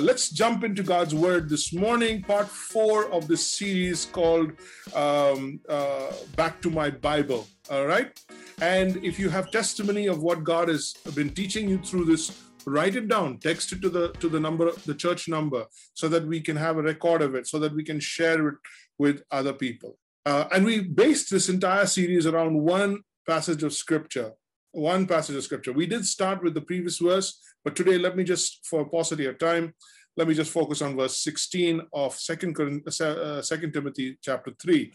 let's jump into God's Word this morning, part four of this series called um, uh, Back to My Bible. All right. And if you have testimony of what God has been teaching you through this, write it down, text it to the to the number, the church number, so that we can have a record of it, so that we can share it with other people. Uh, and we based this entire series around one passage of scripture one passage of scripture. We did start with the previous verse, but today let me just, for paucity of time, let me just focus on verse 16 of Second, uh, Second Timothy chapter 3.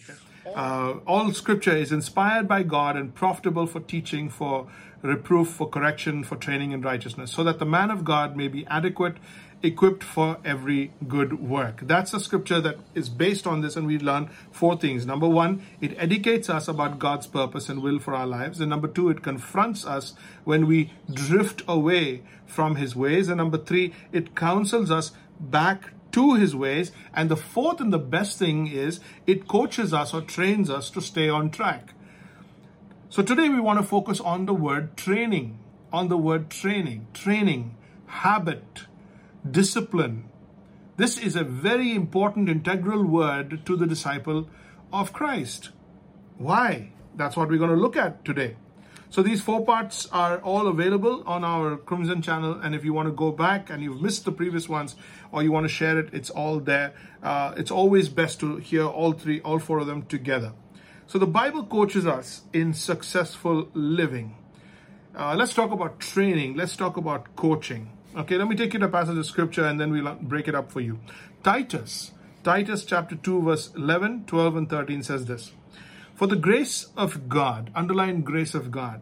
Uh, all scripture is inspired by God and profitable for teaching, for reproof, for correction, for training in righteousness, so that the man of God may be adequate equipped for every good work. That's a scripture that is based on this, and we learn four things. Number one, it educates us about God's purpose and will for our lives. And number two, it confronts us when we drift away from his ways. And number three, it counsels us back to his ways. And the fourth and the best thing is it coaches us or trains us to stay on track. So today we want to focus on the word training, on the word training, training, habit, discipline. This is a very important integral word to the disciple of Christ. Why? That's what we're going to look at today. So these four parts are all available on our Crimson channel. And if you want to go back and you've missed the previous ones or you want to share it, it's all there. Uh, it's always best to hear all three, all four of them together. So the Bible coaches us in successful living. Uh, let's talk about training. Let's talk about coaching. Okay, let me take you to a passage of scripture and then we'll break it up for you. Titus, Titus chapter 2, verse 11, 12, and 13 says this For the grace of God, underline grace of God,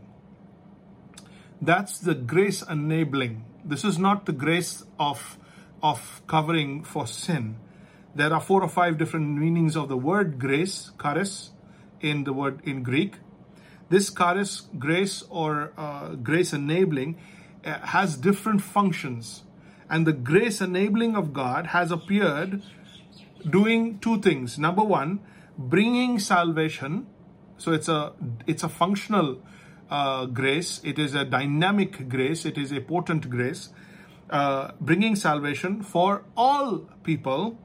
that's the grace enabling. This is not the grace of, of covering for sin. There are four or five different meanings of the word grace, charis, in the word in Greek. This charis, grace or uh, grace enabling, has different functions. And the grace enabling of God has appeared doing two things. Number one, bringing salvation. So it's a it's a functional uh, grace. It is a dynamic grace. It is a potent grace, uh, bringing salvation for all people.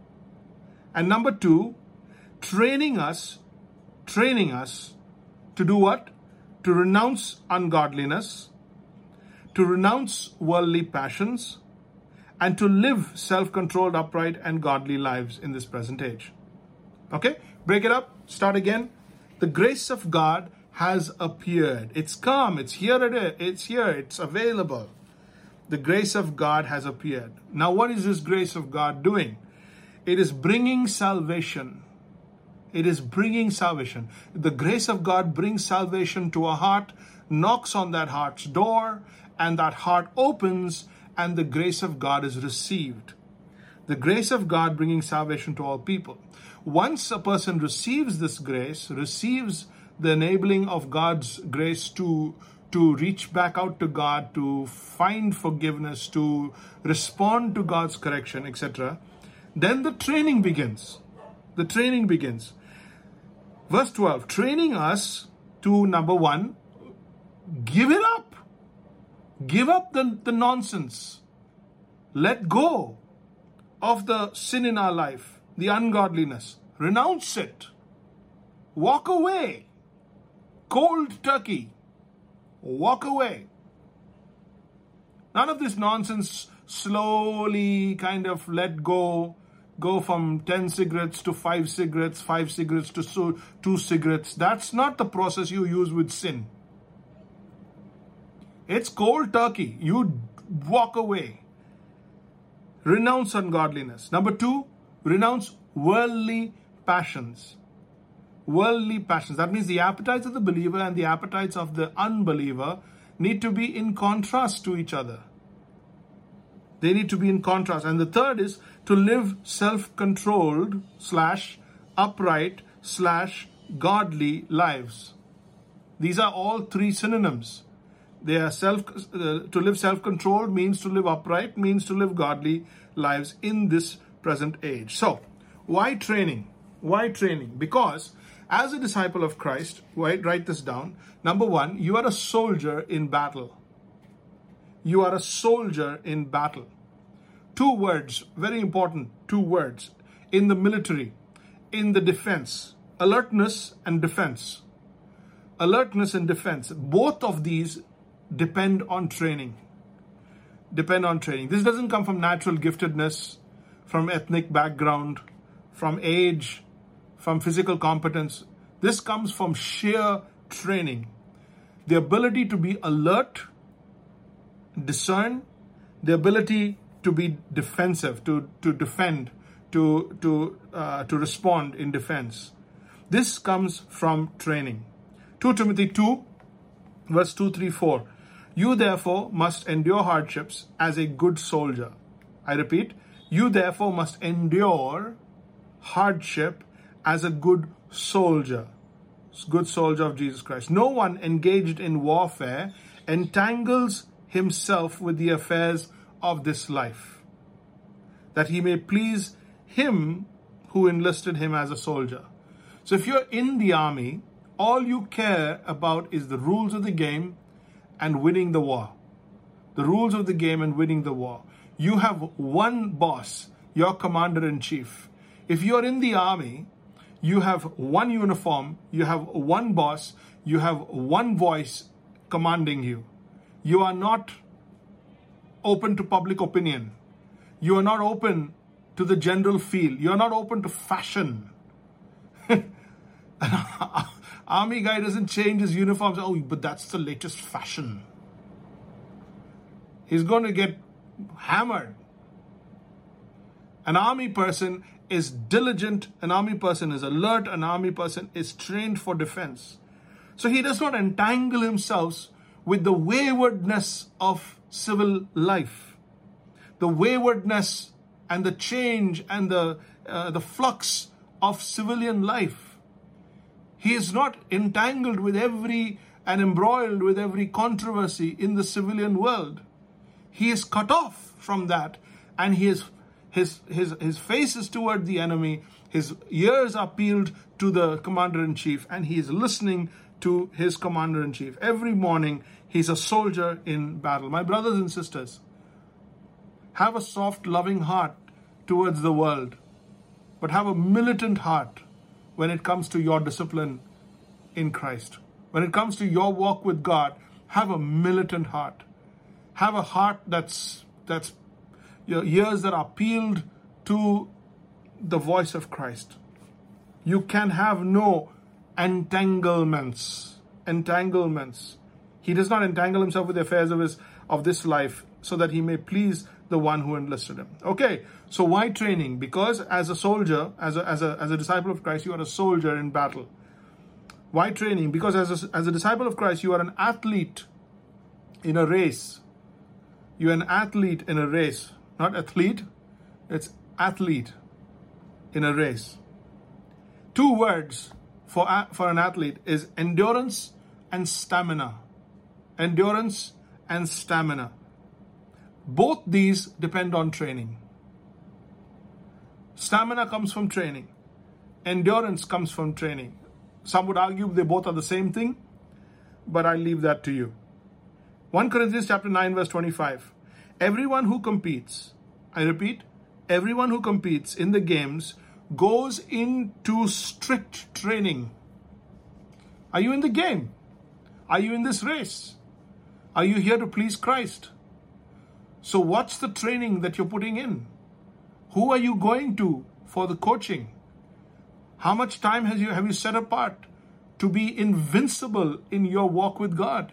And number two, training us, training us to do what? To renounce ungodliness to renounce worldly passions, and to live self controlled, upright, and godly lives in this present age. Okay, break it up, start again. The grace of God has appeared. It's come, it's here, it is, it's here, it's available. The grace of God has appeared. Now, what is this grace of God doing? It is bringing salvation. It is bringing salvation. The grace of God brings salvation to a heart, knocks on that heart's door, and that heart opens and the grace of God is received. The grace of God bringing salvation to all people. Once a person receives this grace, receives the enabling of God's grace to to reach back out to God, to find forgiveness, to respond to God's correction, etc., then the training begins. The training begins. Verse 12 training us to number one, give it up. Give up the, the nonsense. Let go of the sin in our life, the ungodliness. Renounce it. Walk away. Cold turkey. Walk away. None of this nonsense slowly kind of let go. Go from 10 cigarettes to 5 cigarettes, 5 cigarettes to 2 cigarettes. That's not the process you use with sin. It's cold turkey. You walk away. Renounce ungodliness. Number two, renounce worldly passions. Worldly passions. That means the appetites of the believer and the appetites of the unbeliever need to be in contrast to each other. They need to be in contrast. And the third is to live self controlled slash upright slash godly lives. These are all three synonyms. They are self uh, to live self-controlled means to live upright means to live godly lives in this present age. So, why training? Why training? Because as a disciple of Christ, write, write this down. Number one, you are a soldier in battle. You are a soldier in battle. two words, very important, two words in the military, in the defense alertness and defense. Alertness and defense. Both of these depend on training. Depend on training. This doesn't come from natural giftedness, from ethnic background, from age, from physical competence. This comes from sheer training. The ability to be alert, discern, the ability to be defensive, to, to defend, to, to, uh, to respond in defense. This comes from training. 2 Timothy 2, verse 2, 3, 4. You therefore must endure hardships as a good soldier. I repeat, you therefore must endure hardship as a good soldier. Good soldier of Jesus Christ. No one engaged in warfare entangles himself with the affairs of this life, that he may please him who enlisted him as a soldier. So if you're in the army, all you care about is the rules of the game and winning the war. The rules of the game and winning the war. You have one boss, your commander in chief. If you're in the army, you have one uniform, you have one boss, you have one voice commanding you. You are not open to public opinion. You are not open to the general feel. You are not open to fashion. Army guy doesn't change his uniforms. Oh, but that's the latest fashion. He's going to get hammered. An army person is diligent, an army person is alert, an army person is trained for defense. So he does not entangle himself with the waywardness of civil life, the waywardness and the change and the, uh, the flux of civilian life. He is not entangled with every and embroiled with every controversy in the civilian world. He is cut off from that and he is, his, his, his face is toward the enemy. His ears are peeled to the commander in chief and he is listening to his commander in chief. Every morning, he's a soldier in battle. My brothers and sisters, have a soft, loving heart towards the world, but have a militant heart when it comes to your discipline in Christ. When it comes to your walk with God, have a militant heart. Have a heart that's that's your ears that are peeled to the voice of Christ. You can have no entanglements. Entanglements. He does not entangle himself with the affairs of his of this life so that he may please the one who enlisted him. Okay, so why training? Because as a soldier, as a, as a, as a disciple of Christ, you are a soldier in battle. Why training? Because as a, as a disciple of Christ, you are an athlete in a race. You're an athlete in a race. Not athlete, it's athlete in a race. Two words for, for an athlete is endurance and stamina. Endurance and stamina. Both these depend on training. Stamina comes from training. Endurance comes from training. Some would argue they both are the same thing, but I leave that to you. 1 Corinthians chapter 9 verse 25. Everyone who competes, I repeat, everyone who competes in the games goes into strict training. Are you in the game? Are you in this race? Are you here to please Christ? So, what's the training that you're putting in? Who are you going to for the coaching? How much time has you have you set apart to be invincible in your walk with God?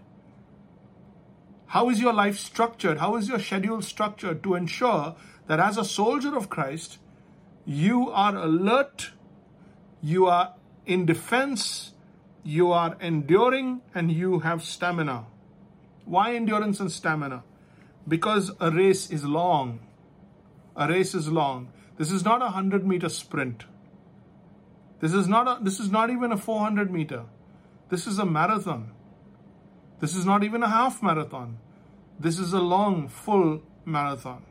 How is your life structured? How is your schedule structured to ensure that as a soldier of Christ, you are alert, you are in defense, you are enduring, and you have stamina? Why endurance and stamina? Because a race is long. A race is long. This is not a 100 meter sprint. This is not a, this is not even a 400 meter. This is a marathon. This is not even a half marathon. This is a long full marathon.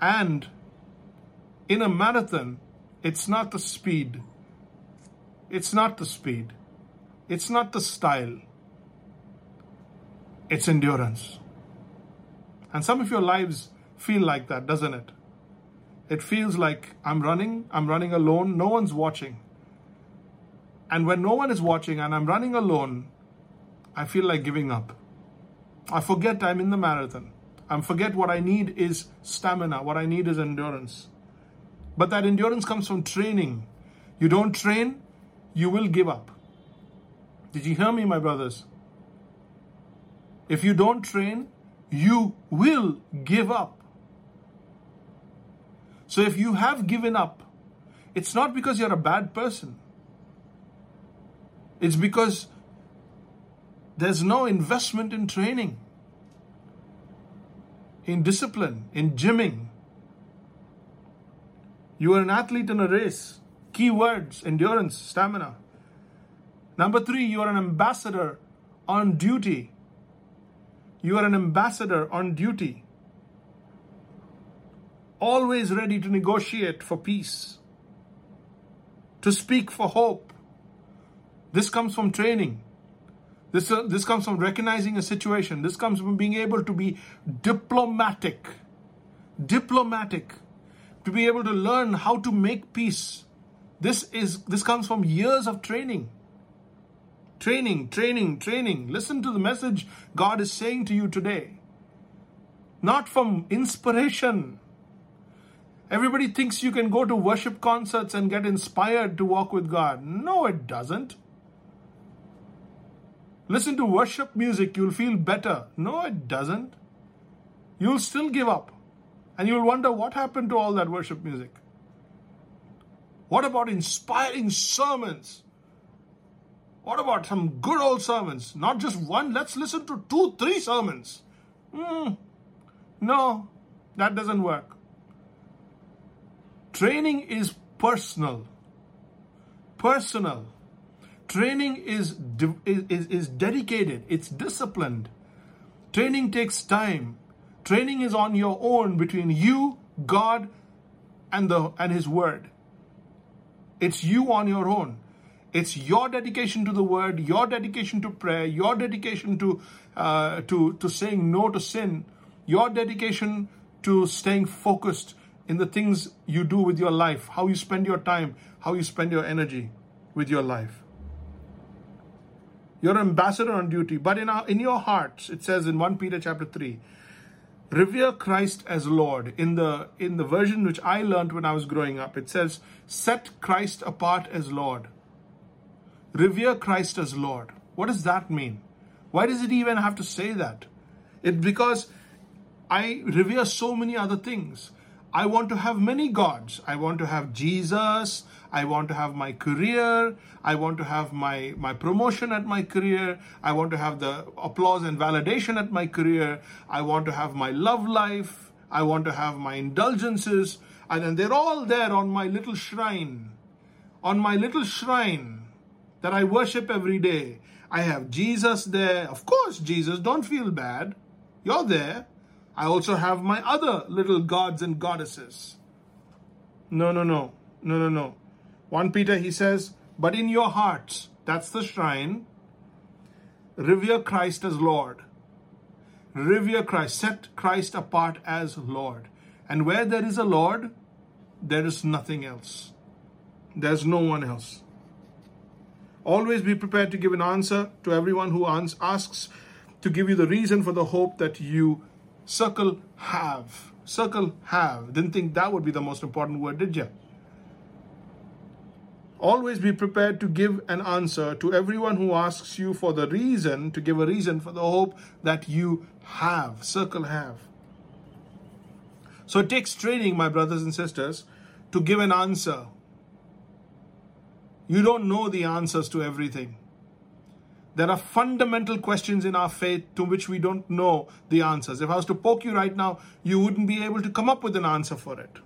And in a marathon, it's not the speed. It's not the speed. It's not the style. It's endurance. And some of your lives feel like that, doesn't it? It feels like I'm running, I'm running alone, no one's watching. And when no one is watching and I'm running alone, I feel like giving up. I forget I'm in the marathon. I forget what I need is stamina, what I need is endurance. But that endurance comes from training. You don't train, you will give up. Did you hear me, my brothers? If you don't train, you will give up. So if you have given up, it's not because you're a bad person. It's because there's no investment in training, in discipline, in gymming. You are an athlete in a race. Key words endurance, stamina. Number three, you are an ambassador on duty. You are an ambassador on duty. Always ready to negotiate for peace, to speak for hope. This comes from training. This, uh, this comes from recognizing a situation. This comes from being able to be diplomatic. Diplomatic. To be able to learn how to make peace. This is this comes from years of training. Training, training, training. Listen to the message God is saying to you today. Not from inspiration. Everybody thinks you can go to worship concerts and get inspired to walk with God. No, it doesn't. Listen to worship music, you'll feel better. No, it doesn't. You'll still give up. And you'll wonder what happened to all that worship music. What about inspiring sermons? What about some good old sermons? Not just one, let's listen to two, three sermons. Mm, no, that doesn't work. Training is personal. Personal. Training is, is, is dedicated, it's disciplined. Training takes time. Training is on your own between you, God, and, the, and His Word. It's you on your own. It's your dedication to the word, your dedication to prayer, your dedication to, uh, to, to saying no to sin, your dedication to staying focused in the things you do with your life, how you spend your time, how you spend your energy with your life. You're an ambassador on duty, but in, our, in your hearts, it says in 1 Peter chapter 3, revere Christ as Lord. In the in the version which I learned when I was growing up, it says, set Christ apart as Lord revere Christ as Lord. What does that mean? Why does it even have to say that? It's because I revere so many other things. I want to have many gods. I want to have Jesus. I want to have my career. I want to have my, my promotion at my career. I want to have the applause and validation at my career. I want to have my love life. I want to have my indulgences. And then they're all there on my little shrine. On my little shrine that I worship every day. I have Jesus there. Of course, Jesus, don't feel bad. You're there. I also have my other little gods and goddesses. No, no, no. No, no, no. 1 Peter, he says, but in your hearts, that's the shrine, revere Christ as Lord. Revere Christ. Set Christ apart as Lord. And where there is a Lord, there is nothing else. There's no one else. Always be prepared to give an answer to everyone who asks to give you the reason for the hope that you circle have. Circle have. Didn't think that would be the most important word, did you? Always be prepared to give an answer to everyone who asks you for the reason, to give a reason for the hope that you have. Circle have. So it takes training, my brothers and sisters, to give an answer you don't know the answers to everything. There are fundamental questions in our faith to which we don't know the answers. If I was to poke you right now, you wouldn't be able to come up with an answer for it.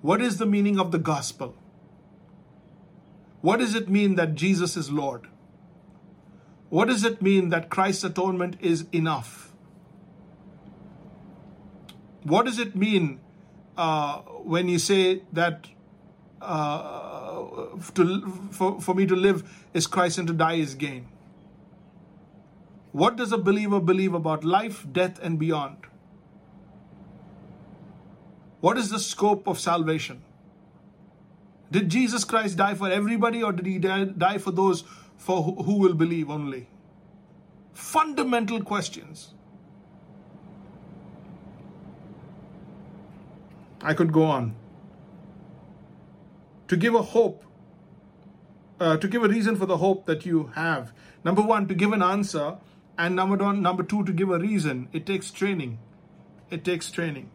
What is the meaning of the gospel? What does it mean that Jesus is Lord? What does it mean that Christ's atonement is enough? What does it mean uh, when you say that uh, Uh, to, for, for me to live is Christ and to die is gain. What does a believer believe about life, death, and beyond? What is the scope of salvation? Did Jesus Christ die for everybody or did he die for those for who will believe only? Fundamental questions. I could go on. To give a hope, uh, to give a reason for the hope that you have. Number one, to give an answer, and number one, number two, to give a reason. It takes training. It takes training.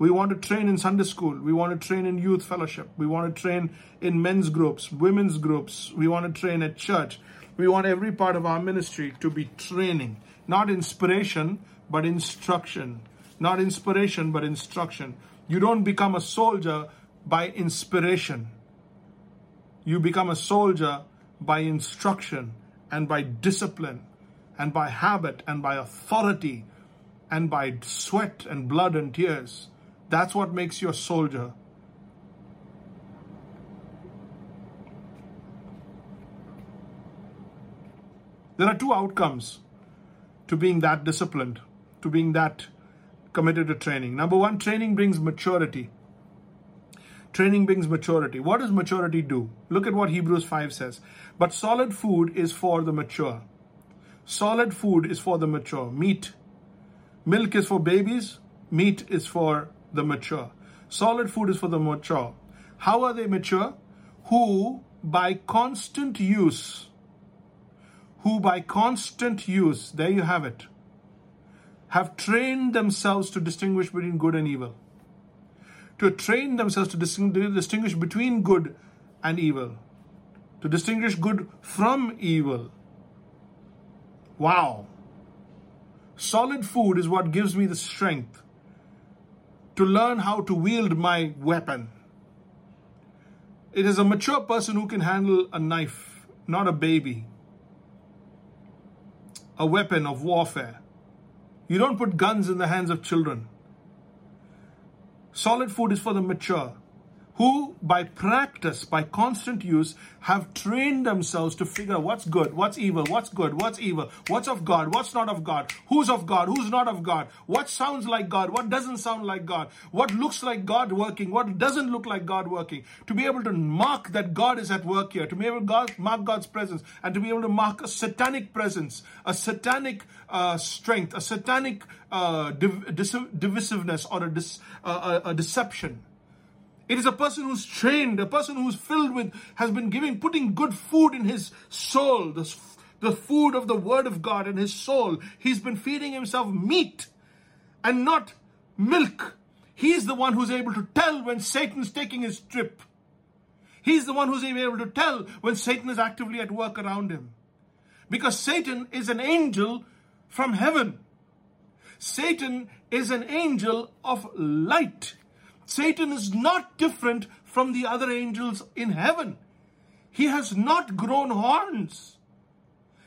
We want to train in Sunday school. We want to train in youth fellowship. We want to train in men's groups, women's groups. We want to train at church. We want every part of our ministry to be training, not inspiration, but instruction. Not inspiration, but instruction. You don't become a soldier by inspiration. You become a soldier by instruction and by discipline and by habit and by authority and by sweat and blood and tears. That's what makes you a soldier. There are two outcomes to being that disciplined, to being that committed to training. Number one, training brings maturity. Training brings maturity. What does maturity do? Look at what Hebrews 5 says. But solid food is for the mature. Solid food is for the mature. Meat. Milk is for babies. Meat is for the mature. Solid food is for the mature. How are they mature? Who by constant use, who by constant use, there you have it, have trained themselves to distinguish between good and evil. To train themselves to distinguish between good and evil. To distinguish good from evil. Wow. Solid food is what gives me the strength to learn how to wield my weapon. It is a mature person who can handle a knife, not a baby. A weapon of warfare. You don't put guns in the hands of children. Solid food is for the mature who by practice, by constant use, have trained themselves to figure out what's good, what's evil, what's good, what's evil, what's of God, what's not of God, who's of God, who's not of God, what sounds like God, what doesn't sound like God, what looks like God working, what doesn't look like God working, to be able to mark that God is at work here, to be able to mark God's presence, and to be able to mark a satanic presence, a satanic uh, strength, a satanic uh, div- divisiveness, or a, dis- uh, a, a deception. It is a person who's trained, a person who's filled with, has been giving, putting good food in his soul, the, the food of the word of God in his soul. He's been feeding himself meat and not milk. He's the one who's able to tell when Satan's taking his trip. He's the one who's able to tell when Satan is actively at work around him. Because Satan is an angel from heaven. Satan is an angel of light. Satan is not different from the other angels in heaven. He has not grown horns.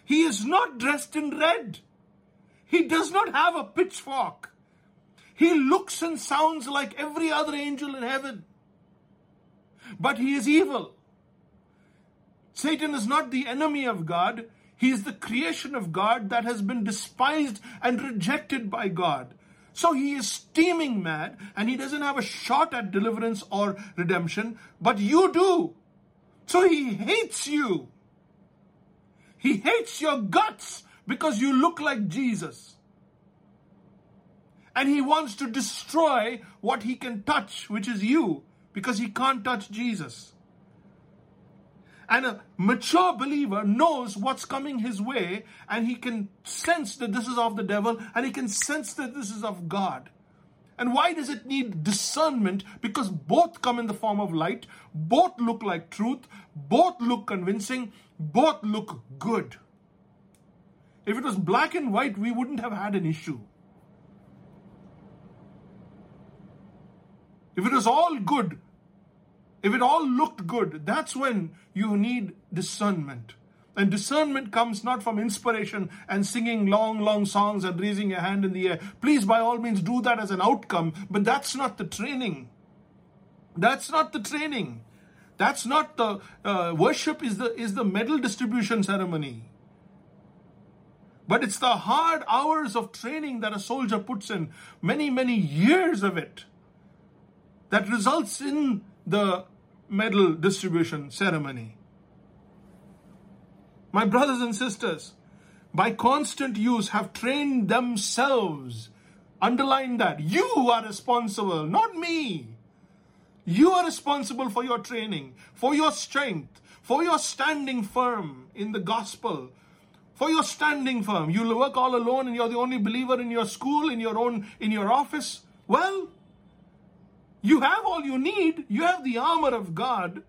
He is not dressed in red. He does not have a pitchfork. He looks and sounds like every other angel in heaven. But he is evil. Satan is not the enemy of God. He is the creation of God that has been despised and rejected by God. So he is steaming mad and he doesn't have a shot at deliverance or redemption, but you do. So he hates you. He hates your guts because you look like Jesus. And he wants to destroy what he can touch, which is you, because he can't touch Jesus. And a mature believer knows what's coming his way and he can sense that this is of the devil and he can sense that this is of God. And why does it need discernment? Because both come in the form of light, both look like truth, both look convincing, both look good. If it was black and white, we wouldn't have had an issue. If it was all good, if it all looked good, that's when you need discernment. And discernment comes not from inspiration and singing long, long songs and raising your hand in the air. Please, by all means, do that as an outcome, but that's not the training. That's not the training. That's not the uh, worship is the is the medal distribution ceremony. But it's the hard hours of training that a soldier puts in, many, many years of it that results in the medal distribution ceremony. My brothers and sisters, by constant use, have trained themselves. Underline that. You are responsible, not me. You are responsible for your training, for your strength, for your standing firm in the gospel, for your standing firm. You work all alone and you're the only believer in your school, in your own, in your office. Well, you have all you need. You have the armor of God.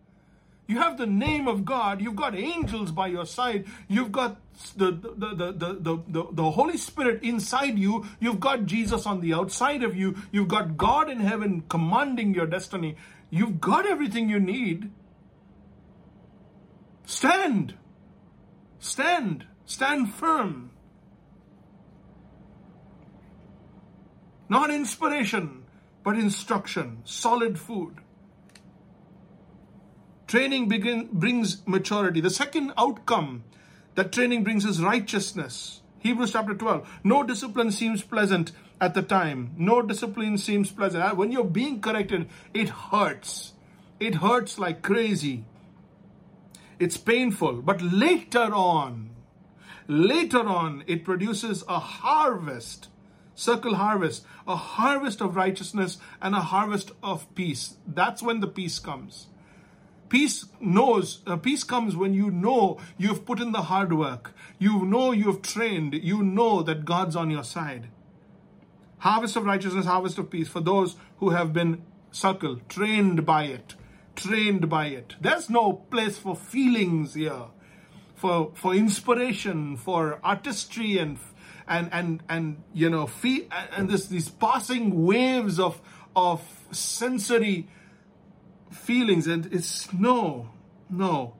You have the name of God. You've got angels by your side. You've got the, the, the, the, the, the, Holy Spirit inside you. You've got Jesus on the outside of you. You've got God in heaven commanding your destiny. You've got everything you need. Stand. Stand. Stand firm. Not inspiration, but instruction, solid food. Training begin, brings maturity. The second outcome that training brings is righteousness. Hebrews chapter 12. No discipline seems pleasant at the time. No discipline seems pleasant. Ah, when you're being corrected, it hurts. It hurts like crazy. It's painful. But later on, later on, it produces a harvest. Circle harvest. A harvest of righteousness and a harvest of peace. That's when the peace comes. Peace knows, uh, peace comes when you know you've put in the hard work. You know you've trained. You know that God's on your side. Harvest of righteousness, harvest of peace for those who have been circled, trained by it, trained by it. There's no place for feelings here, for for inspiration, for artistry and and and and you know, feel, and this these passing waves of of sensory feelings and it's no, no.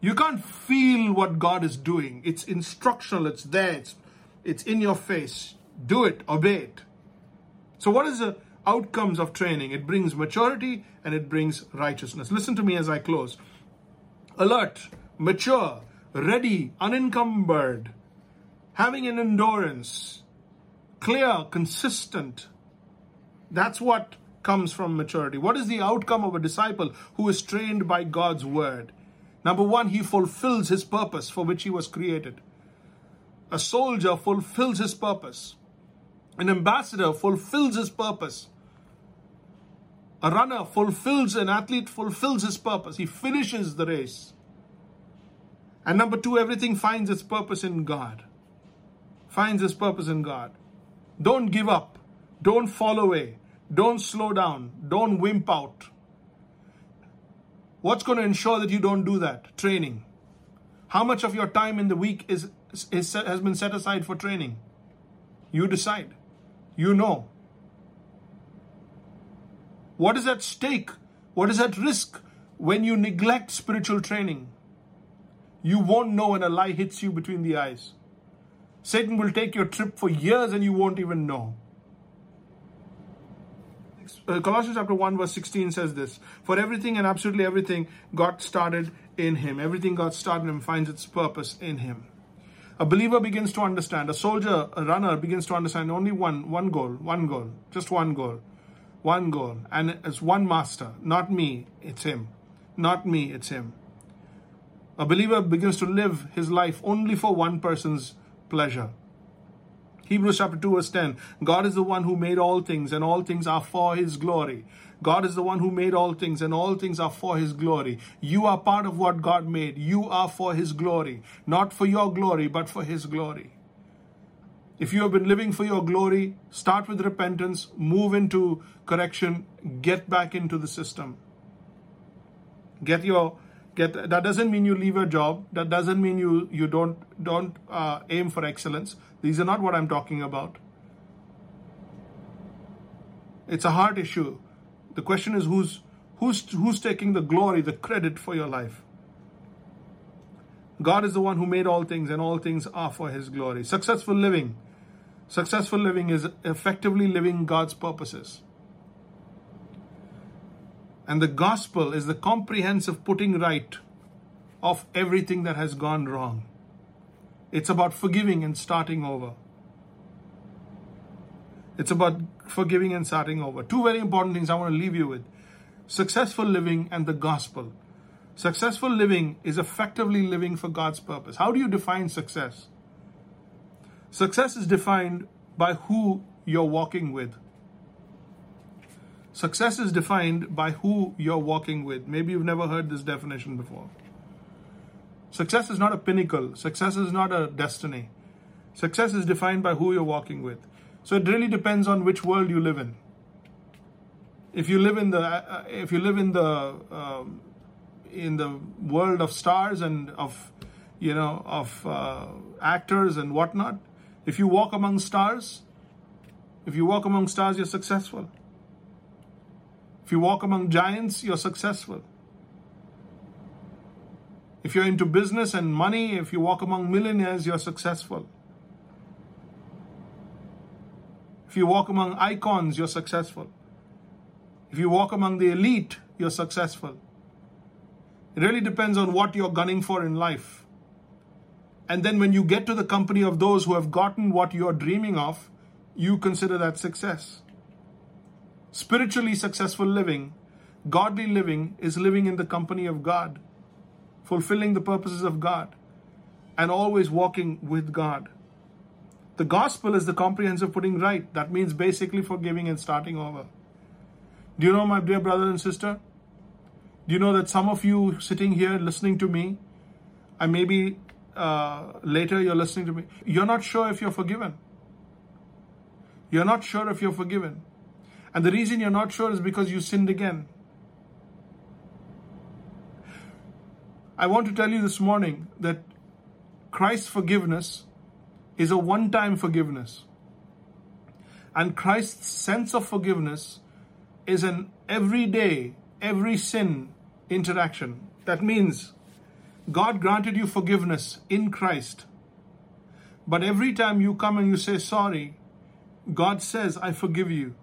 You can't feel what God is doing. It's instructional, it's there, it's, it's in your face. Do it, obey it. So, what is the outcomes of training? It brings maturity and it brings righteousness. Listen to me as I close. Alert, mature, ready, unencumbered, having an endurance, clear, consistent. That's what comes from maturity. What is the outcome of a disciple who is trained by God's word? Number one, he fulfills his purpose for which he was created. A soldier fulfills his purpose. An ambassador fulfills his purpose. A runner fulfills, an athlete fulfills his purpose. He finishes the race. And number two, everything finds its purpose in God. Finds his purpose in God. Don't give up. Don't fall away. Don't slow down. Don't wimp out. What's going to ensure that you don't do that? Training. How much of your time in the week is, is has been set aside for training? You decide. You know. What is at stake? What is at risk when you neglect spiritual training? You won't know when a lie hits you between the eyes. Satan will take your trip for years and you won't even know uh, Colossians chapter 1 verse 16 says this, for everything and absolutely everything got started in him. Everything got started him finds its purpose in him. A believer begins to understand, a soldier, a runner begins to understand only one, one goal, one goal, just one goal, one goal. And it's one master, not me, it's him. Not me, it's him. A believer begins to live his life only for one person's pleasure. Hebrews chapter 2 verse 10. God is the one who made all things and all things are for his glory. God is the one who made all things and all things are for his glory. You are part of what God made. You are for his glory. Not for your glory, but for his glory. If you have been living for your glory, start with repentance, move into correction, get back into the system. Get your get that doesn't mean you leave your job. That doesn't mean you you don't don't uh, aim for excellence. These are not what I'm talking about. It's a heart issue. The question is who's who's who's taking the glory, the credit for your life? God is the one who made all things and all things are for his glory. Successful living. Successful living is effectively living God's purposes. And the gospel is the comprehensive putting right of everything that has gone wrong. It's about forgiving and starting over. It's about forgiving and starting over. Two very important things I want to leave you with successful living and the gospel. Successful living is effectively living for God's purpose. How do you define success? Success is defined by who you're walking with. Success is defined by who you're walking with. Maybe you've never heard this definition before. Success is not a pinnacle, success is not a destiny. Success is defined by who you're walking with. So it really depends on which world you live in. If you live in the uh, if you live in the um, in the world of stars and of you know of uh, actors and whatnot, if you walk among stars, if you walk among stars, you're successful. If you walk among giants, you're successful. If you're into business and money, if you walk among millionaires, you're successful. If you walk among icons, you're successful. If you walk among the elite, you're successful. It really depends on what you're gunning for in life. And then when you get to the company of those who have gotten what you're dreaming of, you consider that success. Spiritually successful living, godly living, is living in the company of God, fulfilling the purposes of God, and always walking with God. The gospel is the comprehensive putting right. That means basically forgiving and starting over. Do you know, my dear brother and sister? Do you know that some of you sitting here listening to me, and maybe uh, later you're listening to me, you're not sure if you're forgiven. You're not sure if you're forgiven. And the reason you're not sure is because you sinned again. I want to tell you this morning that Christ's forgiveness is a one time forgiveness. And Christ's sense of forgiveness is an everyday, every sin interaction. That means God granted you forgiveness in Christ. But every time you come and you say sorry, God says, I forgive you.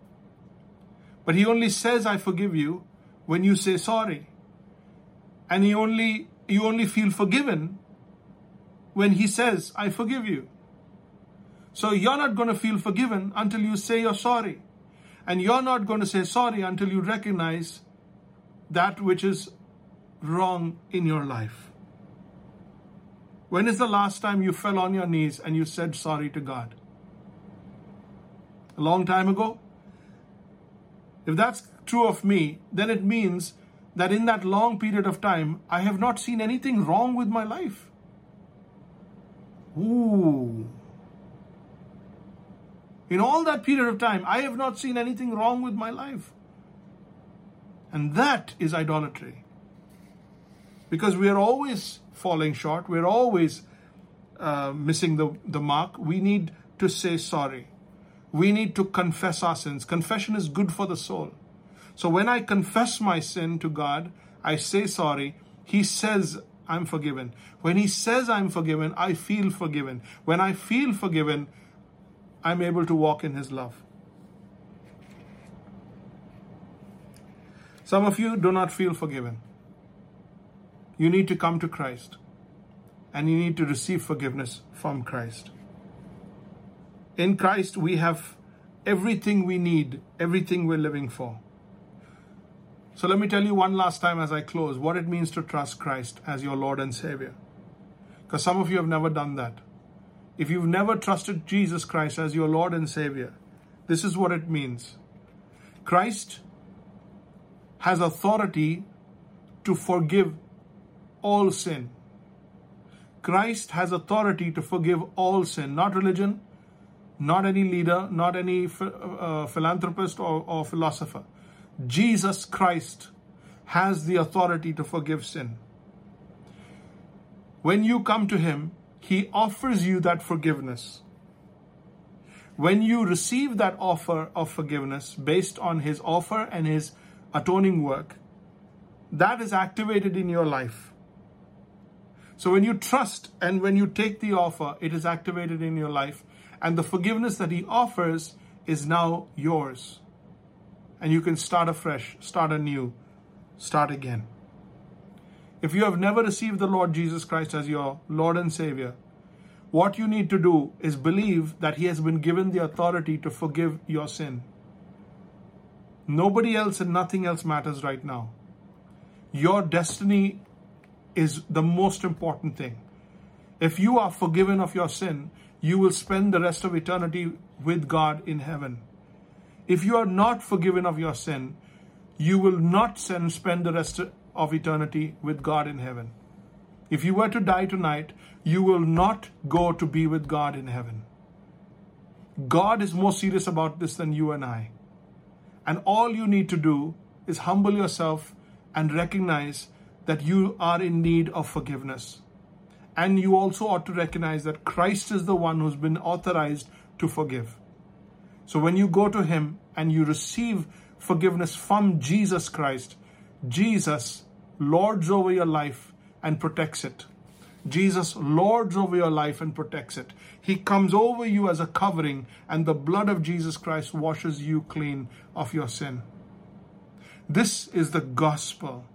But He only says, I forgive you when you say sorry. And He only, you only feel forgiven when He says, I forgive you. So you're not going to feel forgiven until you say you're sorry. And you're not going to say sorry until you recognize that which is wrong in your life. When is the last time you fell on your knees and you said sorry to God? a long time ago? If that's true of me, then it means that in that long period of time, I have not seen anything wrong with my life. Ooh. In all that period of time, I have not seen anything wrong with my life. And that is idolatry. Because we are always falling short, we're always uh, missing the, the mark. We need to say sorry we need to confess our sins. Confession is good for the soul. So when I confess my sin to God, I say sorry. He says, I'm forgiven. When He says I'm forgiven, I feel forgiven. When I feel forgiven, I'm able to walk in His love. Some of you do not feel forgiven. You need to come to Christ and you need to receive forgiveness from Christ. In Christ, we have everything we need, everything we're living for. So let me tell you one last time as I close what it means to trust Christ as your Lord and Savior. Because some of you have never done that. If you've never trusted Jesus Christ as your Lord and Savior, this is what it means. Christ has authority to forgive all sin. Christ has authority to forgive all sin, not religion, not any leader, not any uh, philanthropist or, or philosopher. Jesus Christ has the authority to forgive sin. When you come to Him, He offers you that forgiveness. When you receive that offer of forgiveness based on His offer and His atoning work, that is activated in your life. So when you trust and when you take the offer, it is activated in your life and the forgiveness that He offers is now yours. And you can start afresh, start anew, start again. If you have never received the Lord Jesus Christ as your Lord and Savior, What you need to do is believe that He has been given the authority to forgive your sin. Nobody else and nothing else matters right now. Your destiny is the most important thing. If you are forgiven of your sin, you will spend the rest of eternity with God in heaven. If you are not forgiven of your sin, you will not spend the rest of eternity with God in heaven. If you were to die tonight, you will not go to be with God in heaven. God is more serious about this than you and I. And all you need to do is humble yourself and recognize that you are in need of forgiveness. And you also ought to recognize that Christ is the one who's been authorized to forgive. So when you go to Him and you receive forgiveness from Jesus Christ, Jesus lords over your life and protects it. Jesus lords over your life and protects it. He comes over you as a covering, and the blood of Jesus Christ washes you clean of your sin. This is the gospel.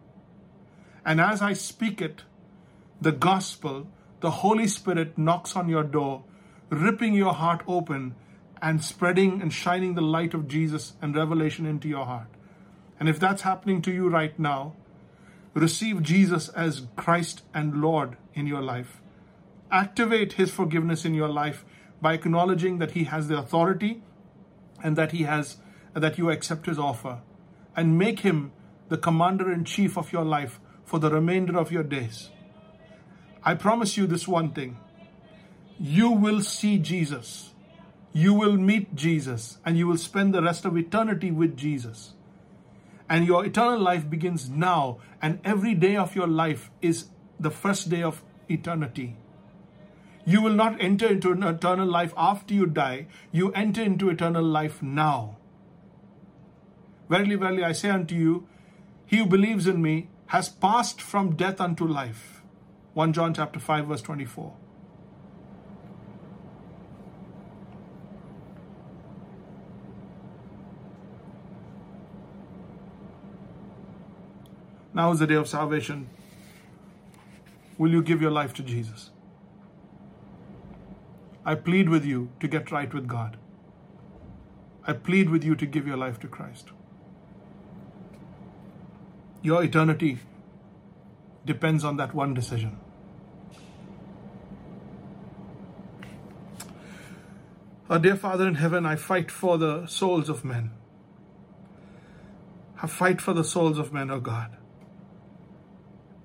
And as I speak it, the gospel, the Holy Spirit knocks on your door, ripping your heart open and spreading and shining the light of Jesus and revelation into your heart. And if that's happening to you right now, receive Jesus as Christ and Lord in your life. Activate His forgiveness in your life by acknowledging that He has the authority and that He has that you accept His offer, and make Him the commander in chief of your life for the remainder of your days. I promise you this one thing you will see Jesus. You will meet Jesus and you will spend the rest of eternity with Jesus and your eternal life begins now, and every day of your life is the first day of eternity. You will not enter into an eternal life after you die, you enter into eternal life now. Verily, verily, I say unto you, he who believes in me has passed from death unto life. 1 John chapter 5 verse 24. Now is the day of salvation. Will you give your life to Jesus? I plead with you to get right with God. I plead with you to give your life to Christ. Your eternity depends on that one decision. Our dear Father in heaven, I fight for the souls of men. I fight for the souls of men, O oh God.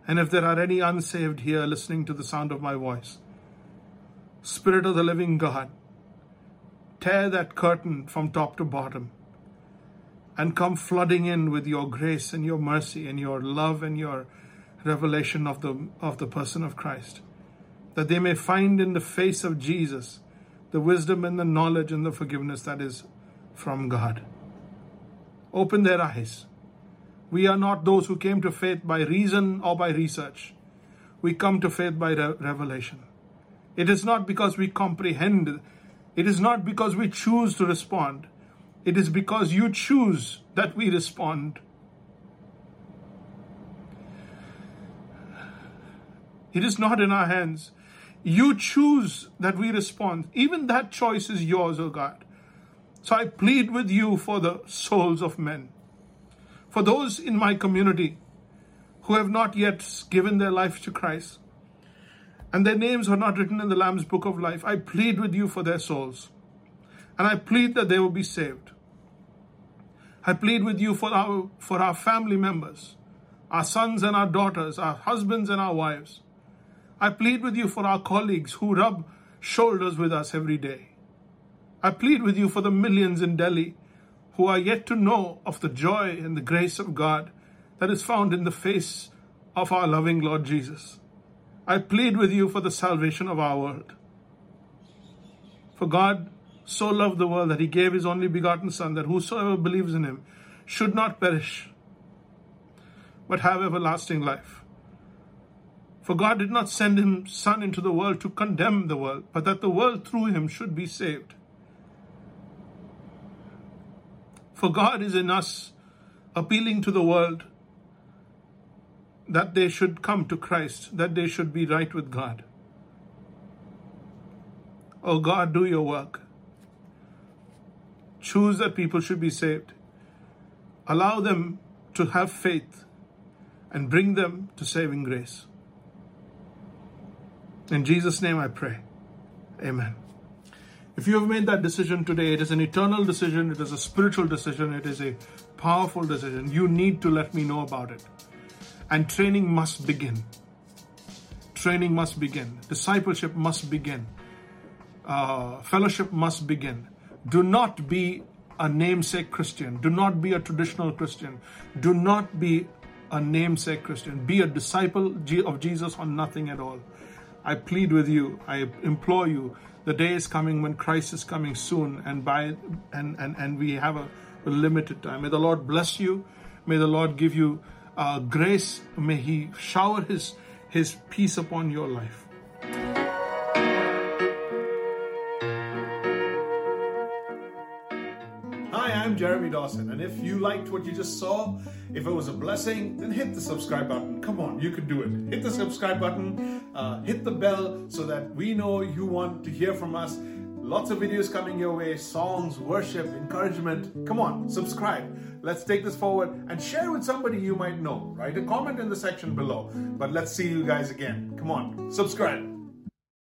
And if there are any unsaved here listening to the sound of my voice, Spirit of the living God, tear that curtain from top to bottom and come flooding in with your grace and your mercy and your love and your revelation of the, of the person of Christ, that they may find in the face of Jesus the wisdom and the knowledge and the forgiveness that is from God. Open their eyes we are not those who came to faith by reason or by research. We come to faith by re- revelation. It is not because we comprehend, it is not because we choose to respond. It is because you choose that we respond. It is not in our hands. You choose that we respond. Even that choice is yours, O oh God. So I plead with you for the souls of men for those in my community who have not yet given their life to Christ and their names are not written in the Lamb's book of life, I plead with you for their souls. And I plead that they will be saved. I plead with you for our, for our family members, our sons and our daughters, our husbands and our wives. I plead with you for our colleagues who rub shoulders with us every day. I plead with you for the millions in Delhi who are yet to know of the joy and the grace of God that is found in the face of our loving Lord Jesus. I plead with you for the salvation of our world. For God so loved the world that he gave his only begotten Son, that whosoever believes in him should not perish, but have everlasting life. For God did not send his Son into the world to condemn the world, but that the world through him should be saved. For God is in us appealing to the world that they should come to Christ, that they should be right with God. Oh God, do your work. Choose that people should be saved. Allow them to have faith and bring them to saving grace. In Jesus' name I pray. Amen. If you have made that decision today, it is an eternal decision, it is a spiritual decision, it is a powerful decision. You need to let me know about it. And training must begin. Training must begin. Discipleship must begin. Uh, fellowship must begin. Do not be a namesake Christian. Do not be a traditional Christian. Do not be a namesake Christian. Be a disciple of Jesus or nothing at all. I plead with you, I implore you, the day is coming when Christ is coming soon, and by and and, and we have a, a limited time. May the Lord bless you. May the Lord give you uh, grace. May He shower His His peace upon your life. Jeremy Dawson, and if you liked what you just saw, if it was a blessing, then hit the subscribe button. Come on, you can do it. Hit the subscribe button, uh, hit the bell so that we know you want to hear from us. Lots of videos coming your way songs, worship, encouragement. Come on, subscribe. Let's take this forward and share with somebody you might know. Write a comment in the section below. But let's see you guys again. Come on, subscribe.